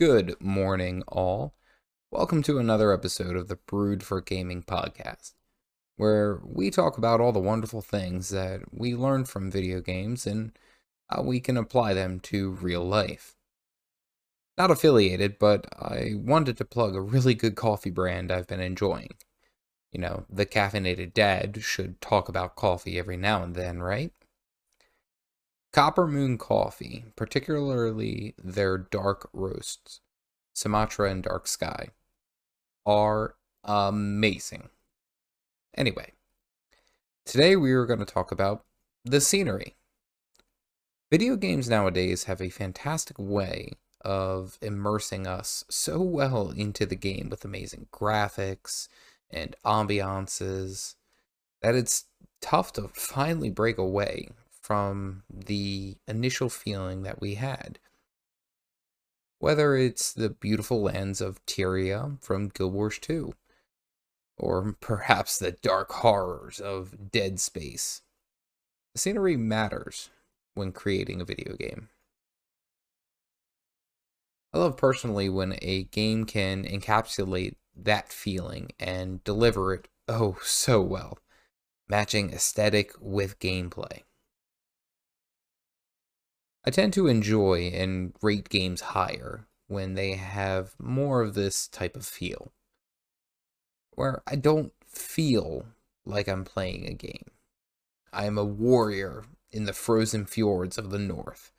Good morning, all. Welcome to another episode of the Brewed for Gaming podcast, where we talk about all the wonderful things that we learn from video games and how we can apply them to real life. Not affiliated, but I wanted to plug a really good coffee brand I've been enjoying. You know, the caffeinated dad should talk about coffee every now and then, right? Copper Moon Coffee, particularly their dark roasts, Sumatra and Dark Sky, are amazing. Anyway, today we are going to talk about the scenery. Video games nowadays have a fantastic way of immersing us so well into the game with amazing graphics and ambiances that it's tough to finally break away from the initial feeling that we had. Whether it's the beautiful lands of Tyria from Guild Wars 2, or perhaps the dark horrors of Dead Space. The scenery matters when creating a video game. I love personally when a game can encapsulate that feeling and deliver it oh so well, matching aesthetic with gameplay. I tend to enjoy and rate games higher when they have more of this type of feel. Where I don't feel like I'm playing a game. I am a warrior in the frozen fjords of the north.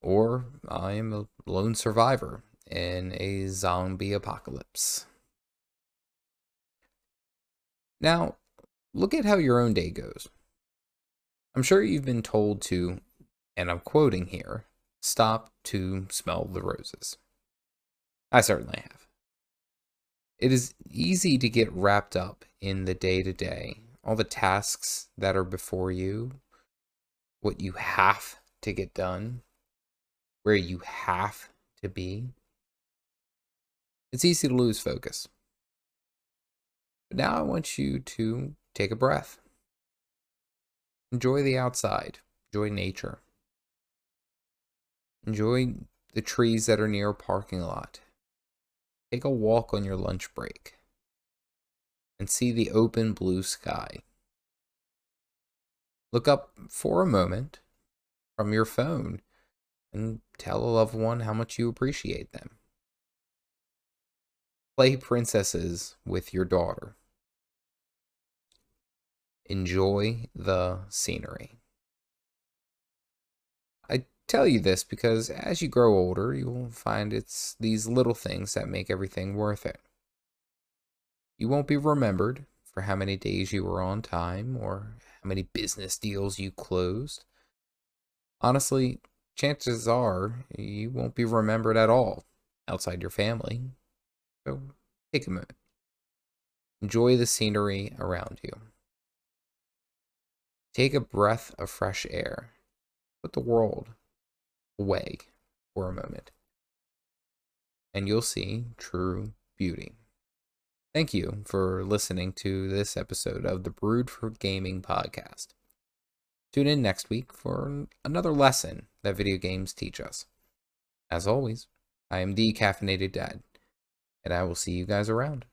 Or I am a lone survivor in a zombie apocalypse. Now, look at how your own day goes. I'm sure you've been told to and I'm quoting here, stop to smell the roses. I certainly have. It is easy to get wrapped up in the day to day, all the tasks that are before you, what you have to get done, where you have to be. It's easy to lose focus. But now I want you to take a breath. Enjoy the outside, enjoy nature. Enjoy the trees that are near a parking lot. Take a walk on your lunch break and see the open blue sky. Look up for a moment from your phone and tell a loved one how much you appreciate them. Play princesses with your daughter. Enjoy the scenery tell you this because as you grow older, you will find it's these little things that make everything worth it. You won't be remembered for how many days you were on time or how many business deals you closed. Honestly, chances are you won't be remembered at all outside your family. So take a moment. Enjoy the scenery around you. Take a breath of fresh air. Put the world away for a moment. And you'll see true beauty. Thank you for listening to this episode of the Brewed for Gaming podcast. Tune in next week for another lesson that video games teach us. As always, I am the Caffeinated Dad, and I will see you guys around.